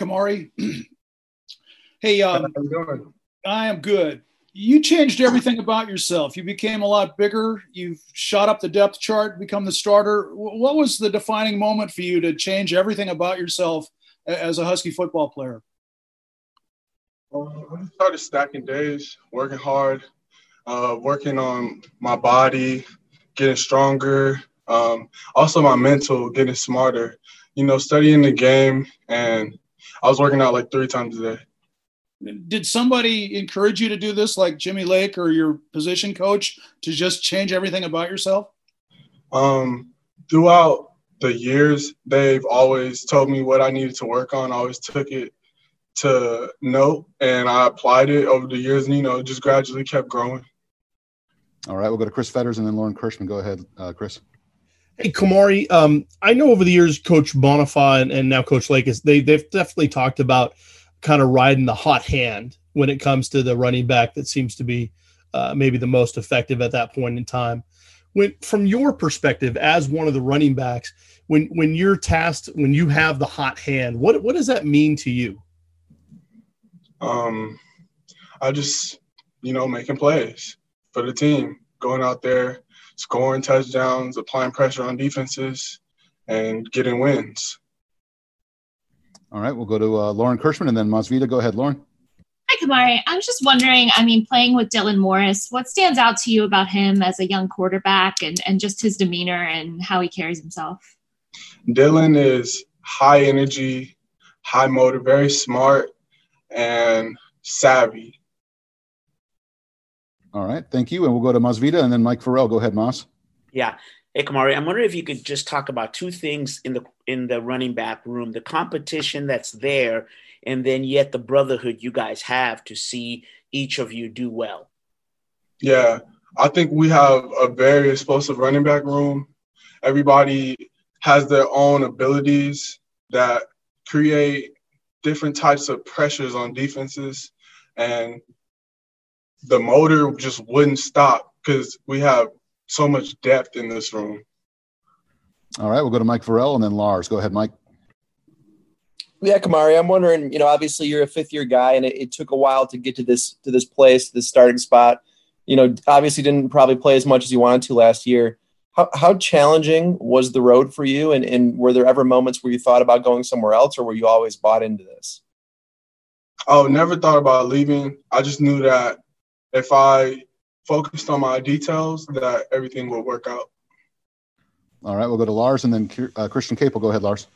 Kamari. hey, um, how you doing? I am good. You changed everything about yourself. You became a lot bigger. You've shot up the depth chart, become the starter. What was the defining moment for you to change everything about yourself as a Husky football player? Um, I started stacking days, working hard, uh, working on my body, getting stronger. Um, also, my mental, getting smarter. You know, studying the game and I was working out like three times a day. Did somebody encourage you to do this, like Jimmy Lake or your position coach, to just change everything about yourself? Um, throughout the years, they've always told me what I needed to work on. I always took it to note, and I applied it over the years, and you know, just gradually kept growing. All right, we'll go to Chris Fetters and then Lauren Kirschman. Go ahead, uh, Chris. Hey, Kamari, um, I know over the years, Coach Bhonapha and, and now Coach Lake is they they've definitely talked about kind of riding the hot hand when it comes to the running back that seems to be uh, maybe the most effective at that point in time. When from your perspective as one of the running backs, when when you're tasked, when you have the hot hand, what what does that mean to you? Um, I just you know making plays for the team, going out there scoring touchdowns, applying pressure on defenses, and getting wins. All right, we'll go to uh, Lauren Kirschman and then Masvita. Go ahead, Lauren. Hi, Kamari. I was just wondering, I mean, playing with Dylan Morris, what stands out to you about him as a young quarterback and, and just his demeanor and how he carries himself? Dylan is high energy, high motor, very smart, and savvy. All right, thank you. And we'll go to Masvita and then Mike Vorel. Go ahead, Mas. Yeah. Hey, Kamari, I'm wondering if you could just talk about two things in the in the running back room: the competition that's there, and then yet the brotherhood you guys have to see each of you do well. Yeah, I think we have a very explosive running back room. Everybody has their own abilities that create different types of pressures on defenses, and the motor just wouldn't stop because we have so much depth in this room. All right, we'll go to Mike Vorel and then Lars. Go ahead, Mike. Yeah, Kamari, I'm wondering, you know, obviously you're a fifth year guy and it, it, took a while to get to this to this place, to this starting spot. You know, obviously didn't probably play as much as you wanted to last year. How, how challenging was the road for you? And, and were there ever moments where you thought about going somewhere else or were you always bought into this? Oh, never thought about leaving. I just knew that if I focused on my details, that everything will work out. All right, we'll go to Lars and then uh, Christian Caple. Go ahead, Lars.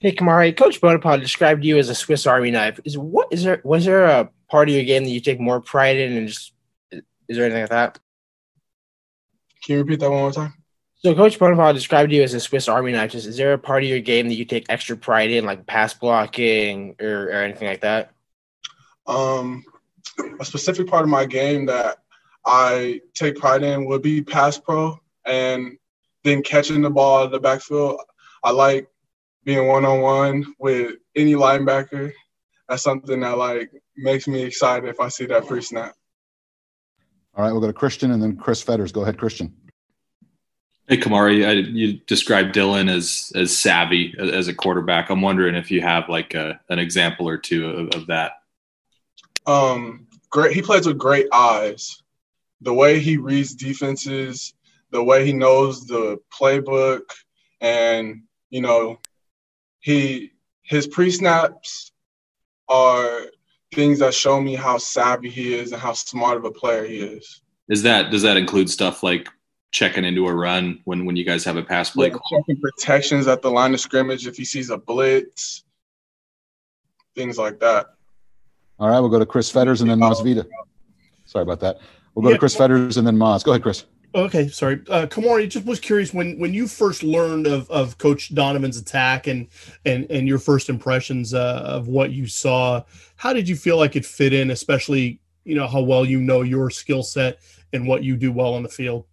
Hey, Kamari. Coach Bhonapha described you as a Swiss Army knife. Is what is there? Was there a part of your game that you take more pride in, and just is there anything like that? Can you repeat that one more time? So, Coach Bhonapha described you as a Swiss Army knife. Just, is there a part of your game that you take extra pride in, like pass blocking or, or anything like that? Um, a specific part of my game that I take pride in would be pass pro and then catching the ball in the backfield. I like being one on one with any linebacker. That's something that like makes me excited if I see that pre snap. All right, we'll go to Christian and then Chris Fetters. Go ahead, Christian. Hey, Kamari, I, you described Dylan as as savvy as a quarterback. I'm wondering if you have like a, an example or two of, of that. Um, great. He plays with great eyes. The way he reads defenses, the way he knows the playbook, and you know, he his pre snaps are things that show me how savvy he is and how smart of a player he is. Is that does that include stuff like checking into a run when when you guys have a pass play? Yeah, checking protections at the line of scrimmage if he sees a blitz, things like that. All right, we'll go to Chris Fetters and then Masvita. Sorry about that. We'll go yeah. to Chris Fetters and then Maz. Go ahead, Chris. Okay, sorry, uh, Kamari. Just was curious when when you first learned of, of Coach Donovan's attack and and and your first impressions uh, of what you saw. How did you feel like it fit in, especially you know how well you know your skill set and what you do well on the field?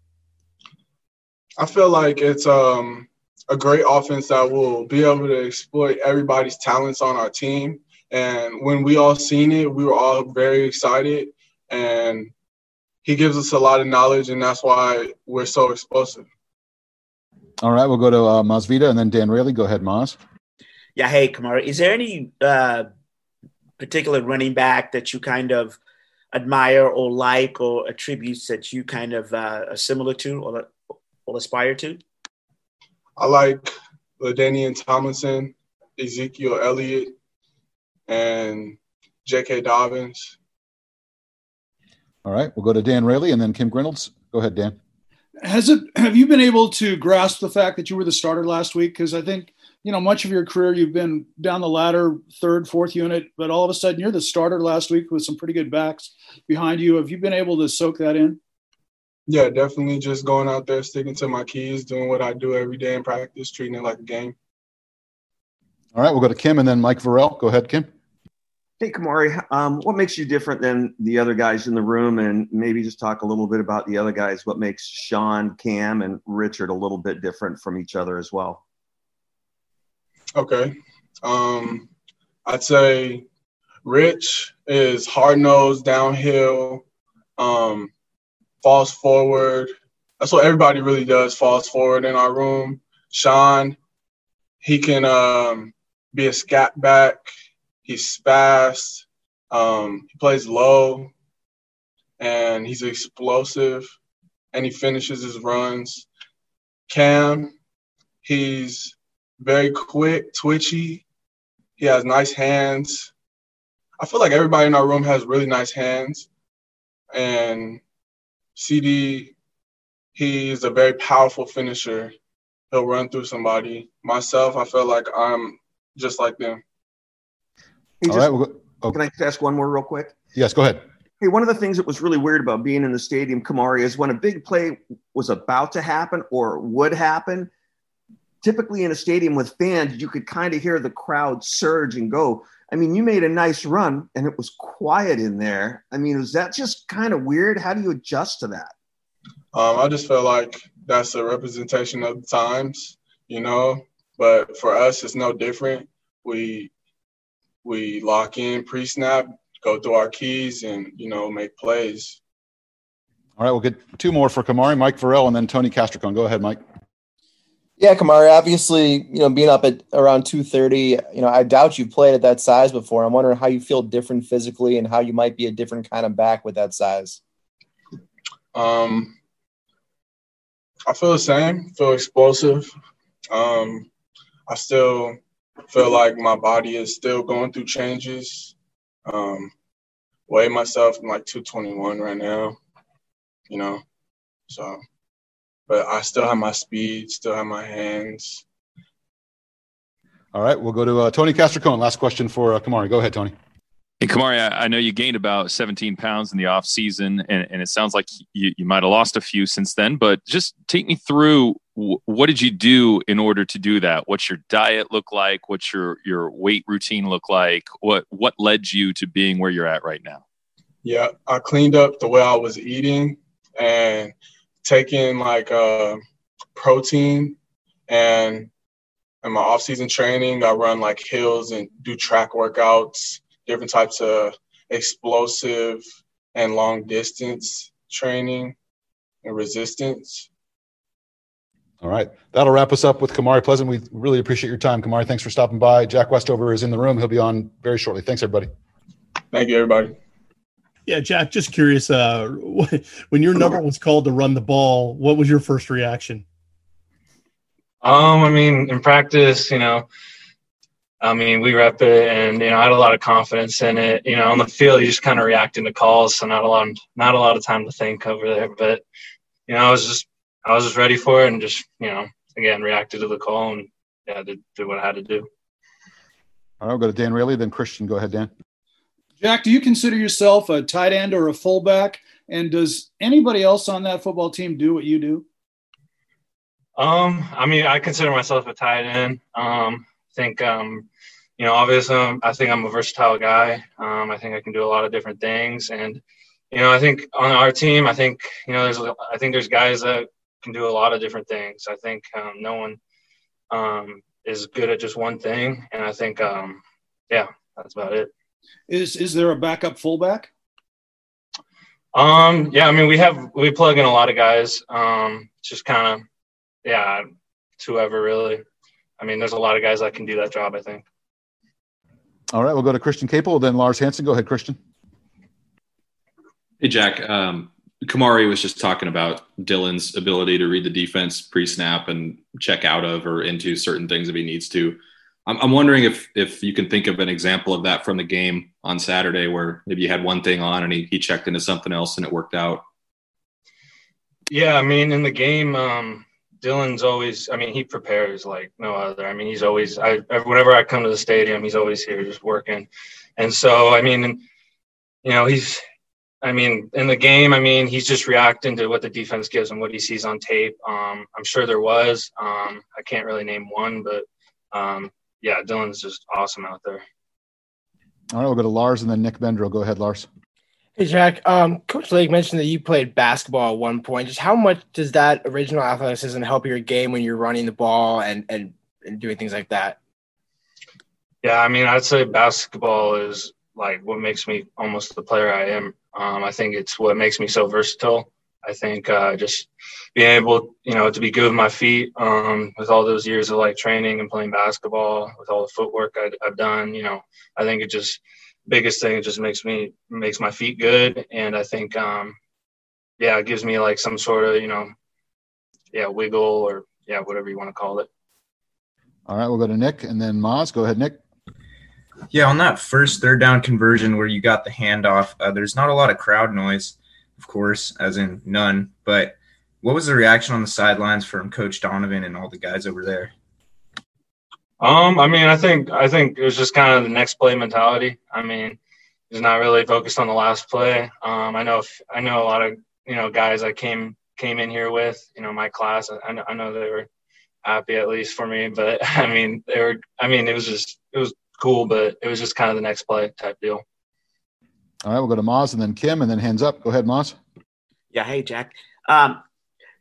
I feel like it's um, a great offense that will be able to exploit everybody's talents on our team. And when we all seen it, we were all very excited. And he gives us a lot of knowledge, and that's why we're so explosive. All right, we'll go to uh, Masvita and then Dan Raley. Go ahead, Maz. Yeah, hey, Kamara. Is there any uh, particular running back that you kind of admire or like or attributes that you kind of uh, are similar to or, or aspire to? I like LaDainian Tomlinson, Ezekiel Elliott, and J.K. Dobbins. All right, we'll go to Dan Raley and then Kim Grinolds. Go ahead, Dan. Has it? Have you been able to grasp the fact that you were the starter last week? Because I think you know much of your career you've been down the ladder, third, fourth unit, but all of a sudden you're the starter last week with some pretty good backs behind you. Have you been able to soak that in? Yeah, definitely. Just going out there, sticking to my keys, doing what I do every day in practice, treating it like a game. All right, we'll go to Kim and then Mike Vorel. Go ahead, Kim. Hey, Kamari, um, what makes you different than the other guys in the room? And maybe just talk a little bit about the other guys. What makes Sean, Cam, and Richard a little bit different from each other as well? Okay. Um, I'd say Rich is hard nosed, downhill, um, falls forward. That's what everybody really does, falls forward in our room. Sean, he can um, be a scat back He's fast. Um, he plays low, and he's explosive, and he finishes his runs. Cam, he's very quick, twitchy. He has nice hands. I feel like everybody in our room has really nice hands. And CD, he's a very powerful finisher. He'll run through somebody. Myself, I feel like I'm just like them. Hey, just, we'll go, oh. Can I just ask one more real quick? Yes, go ahead. Hey, one of the things that was really weird about being in the stadium, Kamari, is when a big play was about to happen or would happen. Typically, in a stadium with fans, you could kind of hear the crowd surge and go. I mean, you made a nice run and it was quiet in there. I mean, was that just kind of weird? How do you adjust to that? Um, I just feel like that's a representation of the times, you know. But for us, it's no different. We we lock in pre-snap, go through our keys, and you know make plays. All right, we'll get two more for Kamari, Mike Vorel, and then Tony Castricone. Go ahead, Mike. Yeah, Kamari. Obviously, you know, being up at around two thirty, you know, I doubt you've played at that size before. I'm wondering how you feel different physically and how you might be a different kind of back with that size. Um, I feel the same. Feel explosive. Um, I still feel like my body is still going through changes. Um, weigh myself I'm like 221 right now, you know. So, but I still have my speed, still have my hands. All right, we'll go to uh, Tony Castricone. Last question for uh, Kamari. Go ahead, Tony. Hey, Kamari, I, I know you gained about 17 pounds in the off season, and, and it sounds like you, you might have lost a few since then. But just take me through what did you do in order to do that? What's your diet look like? What's your your weight routine look like? What what led you to being where you're at right now? Yeah, I cleaned up the way I was eating and taking like uh, protein and in my off-season training, I run like hills and do track workouts, different types of explosive and long distance training and resistance. All right. That'll wrap us up with Kamari Pleasant. We really appreciate your time, Kamari. Thanks for stopping by. Jack Westover is in the room. He'll be on very shortly. Thanks, everybody. Thank you, everybody. Yeah, Jack, just curious, uh, when your number was called to run the ball, what was your first reaction? Um, I mean, in practice, you know, I mean, we rep it, and you know, I had a lot of confidence in it. You know, on the field, you just kind of reacting to calls, so not a lot, not a lot of time to think over there. But you know, I was just I was just ready for it and just, you know, again, reacted to the call and yeah, did, did what I had to do. All right, we'll go to Dan Raley, then Christian. Go ahead, Dan. Jack, do you consider yourself a tight end or a fullback? And does anybody else on that football team do what you do? Um, I mean, I consider myself a tight end. Um, I think, um, you know, obviously, um, I think I'm a versatile guy. Um, I think I can do a lot of different things, and you know, I think on our team, I think you know, there's, I think there's guys that can do a lot of different things. I think um, no one um, is good at just one thing, and I think, um, yeah, that's about it. Is is there a backup fullback? Um, yeah, I mean, we have we plug in a lot of guys. Um, just kind of yeah, it's whoever really. I mean, there's a lot of guys that can do that job. I think. All right, we'll go to Christian Caple, then Lars Hansen. Go ahead, Christian. Hey, Jack. Um, Kamari was just talking about Dylan's ability to read the defense pre-snap and check out of or into certain things if he needs to. I'm, I'm wondering if if you can think of an example of that from the game on Saturday, where maybe you had one thing on and he, he checked into something else and it worked out. Yeah, I mean, in the game, um, Dylan's always. I mean, he prepares like no other. I mean, he's always. I whenever I come to the stadium, he's always here just working. And so, I mean, you know, he's. I mean, in the game, I mean, he's just reacting to what the defense gives him, what he sees on tape. Um, I'm sure there was. Um, I can't really name one, but um, yeah, Dylan's just awesome out there. All right, we'll go to Lars and then Nick Bendro. Go ahead, Lars. Hey Jack, um, Coach Lake mentioned that you played basketball at one point. Just how much does that original athleticism help your game when you're running the ball and, and, and doing things like that? Yeah, I mean, I'd say basketball is like what makes me almost the player I am. Um, I think it's what makes me so versatile. I think uh, just being able, you know, to be good with my feet um, with all those years of like training and playing basketball, with all the footwork i have done, you know, I think it just biggest thing it just makes me makes my feet good and i think um yeah it gives me like some sort of you know yeah wiggle or yeah whatever you want to call it all right we'll go to nick and then Moz. go ahead nick yeah on that first third down conversion where you got the handoff uh, there's not a lot of crowd noise of course as in none but what was the reaction on the sidelines from coach donovan and all the guys over there um, I mean, I think I think it was just kind of the next play mentality. I mean, he's not really focused on the last play. Um, I know if, I know a lot of you know guys I came came in here with, you know, my class. I, I know they were happy at least for me, but I mean, they were. I mean, it was just it was cool, but it was just kind of the next play type deal. All right, we'll go to Moz and then Kim and then hands up. Go ahead, Moz. Yeah, hey Jack. Um,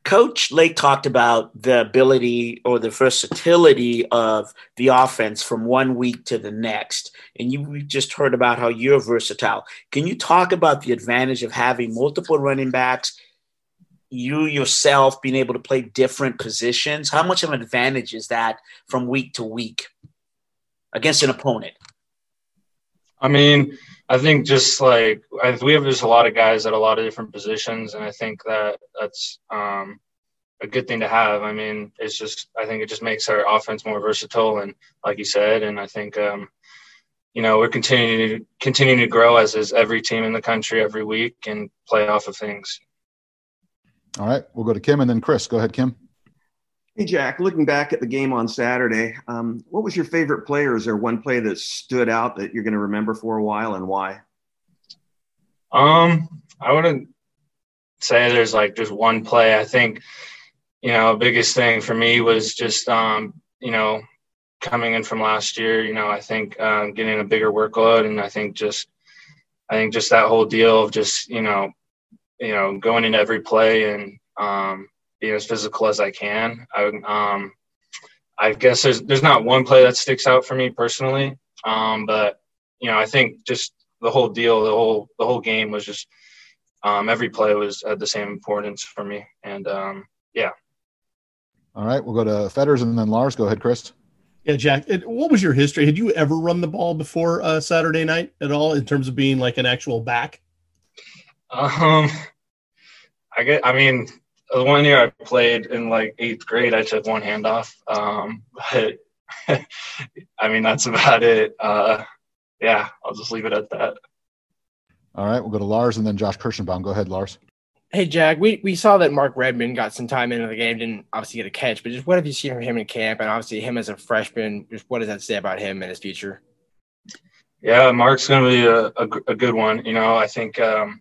Coach Lake talked about the ability or the versatility of the offense from one week to the next. And you just heard about how you're versatile. Can you talk about the advantage of having multiple running backs, you yourself being able to play different positions? How much of an advantage is that from week to week against an opponent? I mean, I think just like I, we have just a lot of guys at a lot of different positions, and I think that that's um, a good thing to have. I mean, it's just I think it just makes our offense more versatile, and like you said, and I think um, you know we're continuing to continuing to grow as is every team in the country every week and play off of things. All right, we'll go to Kim and then Chris. Go ahead, Kim. Hey, Jack, looking back at the game on Saturday, um, what was your favorite play, or is there one play that stood out that you're going to remember for a while and why? Um, I wouldn't say there's like just one play. I think, you know, biggest thing for me was just, um, you know, coming in from last year, you know, I think um, getting a bigger workload. And I think just, I think just that whole deal of just, you know, you know, going into every play and, um, being as physical as I can. I um, I guess there's there's not one play that sticks out for me personally, um, but you know I think just the whole deal, the whole the whole game was just um, every play was had the same importance for me, and um, yeah. All right, we'll go to Fetters and then Lars. Go ahead, Chris. Yeah, Jack. It, what was your history? Had you ever run the ball before uh, Saturday night at all, in terms of being like an actual back? Um, I get. I mean, the one year I played in like eighth grade, I took one handoff. Um, but I mean, that's about it. Uh, yeah, I'll just leave it at that. All right, we'll go to Lars and then Josh Kirschenbaum. Go ahead, Lars. Hey, Jack, we, we saw that Mark Redman got some time into the game, didn't obviously get a catch, but just what have you seen from him in camp? And obviously, him as a freshman, just what does that say about him and his future? Yeah, Mark's going to be a, a, a, good one. You know, I think um,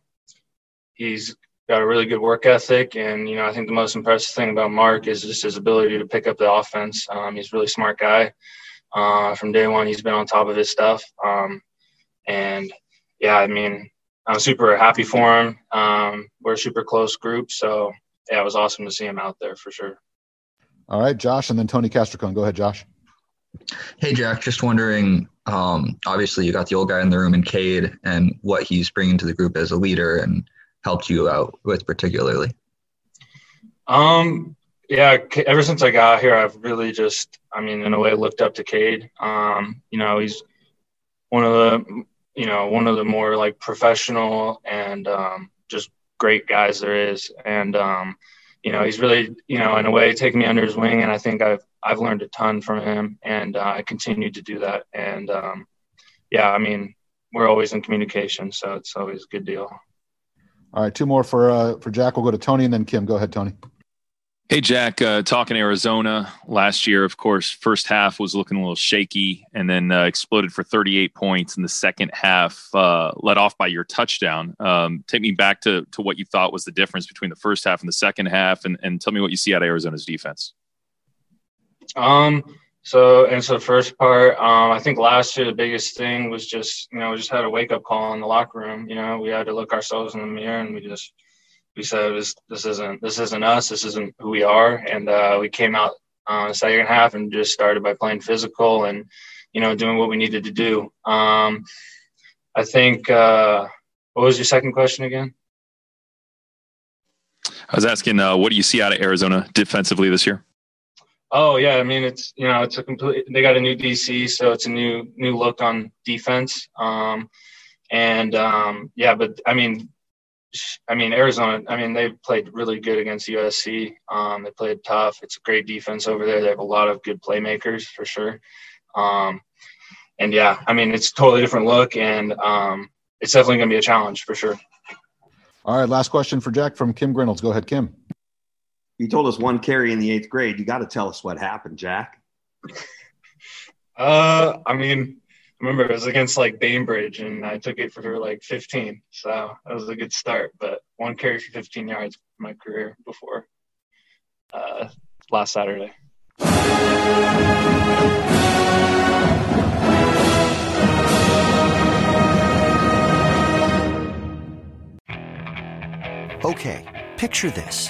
he's got a really good work ethic. And, you know, I think the most impressive thing about Mark is just his ability to pick up the offense. Um, he's a really smart guy. Uh, from day one, he's been on top of his stuff. Um, and yeah, I mean, I'm super happy for him. Um, we're a super close group. So yeah, it was awesome to see him out there for sure. All right, Josh, and then Tony Castricone. Go ahead, Josh. Hey, Jack, just wondering. Um, obviously, you got the old guy in the room in Cade and what he's bringing to the group as a leader and helped you out with particularly. Um, yeah, ever since I got here, I've really just, I mean, in a way, looked up to Cade. Um, you know, he's one of the, you know, one of the more like professional and um, just great guys there is. And, um, you know, he's really, you know, in a way, taken me under his wing, and I think I've I've learned a ton from him, and uh, I continue to do that. And um, yeah, I mean, we're always in communication, so it's always a good deal. All right, two more for uh, for Jack. We'll go to Tony and then Kim. Go ahead, Tony. Hey, Jack, uh, talking Arizona last year, of course, first half was looking a little shaky and then uh, exploded for 38 points in the second half, uh, led off by your touchdown. Um, take me back to, to what you thought was the difference between the first half and the second half, and, and tell me what you see out of Arizona's defense. Um, so, and so the first part, um, I think last year the biggest thing was just, you know, we just had a wake up call in the locker room. You know, we had to look ourselves in the mirror and we just, we said this this isn't this isn't us this isn't who we are. And uh, we came out uh, the second half and just started by playing physical and you know doing what we needed to do. Um, i think uh, what was your second question again? I was asking uh, what do you see out of arizona defensively this year oh yeah i mean it's you know it's a complete they got a new dc so it's a new new look on defense um, and um, yeah but i mean I mean, Arizona, I mean, they played really good against USC. Um, they played tough. It's a great defense over there. They have a lot of good playmakers for sure. Um, and yeah, I mean, it's totally different look, and um, it's definitely going to be a challenge for sure. All right, last question for Jack from Kim Grinolds. Go ahead, Kim. You told us one carry in the eighth grade. You got to tell us what happened, Jack. Uh, I mean, I remember it was against like Bainbridge and I took it for like 15. So that was a good start. But one carry for 15 yards my career before uh, last Saturday. Okay, picture this.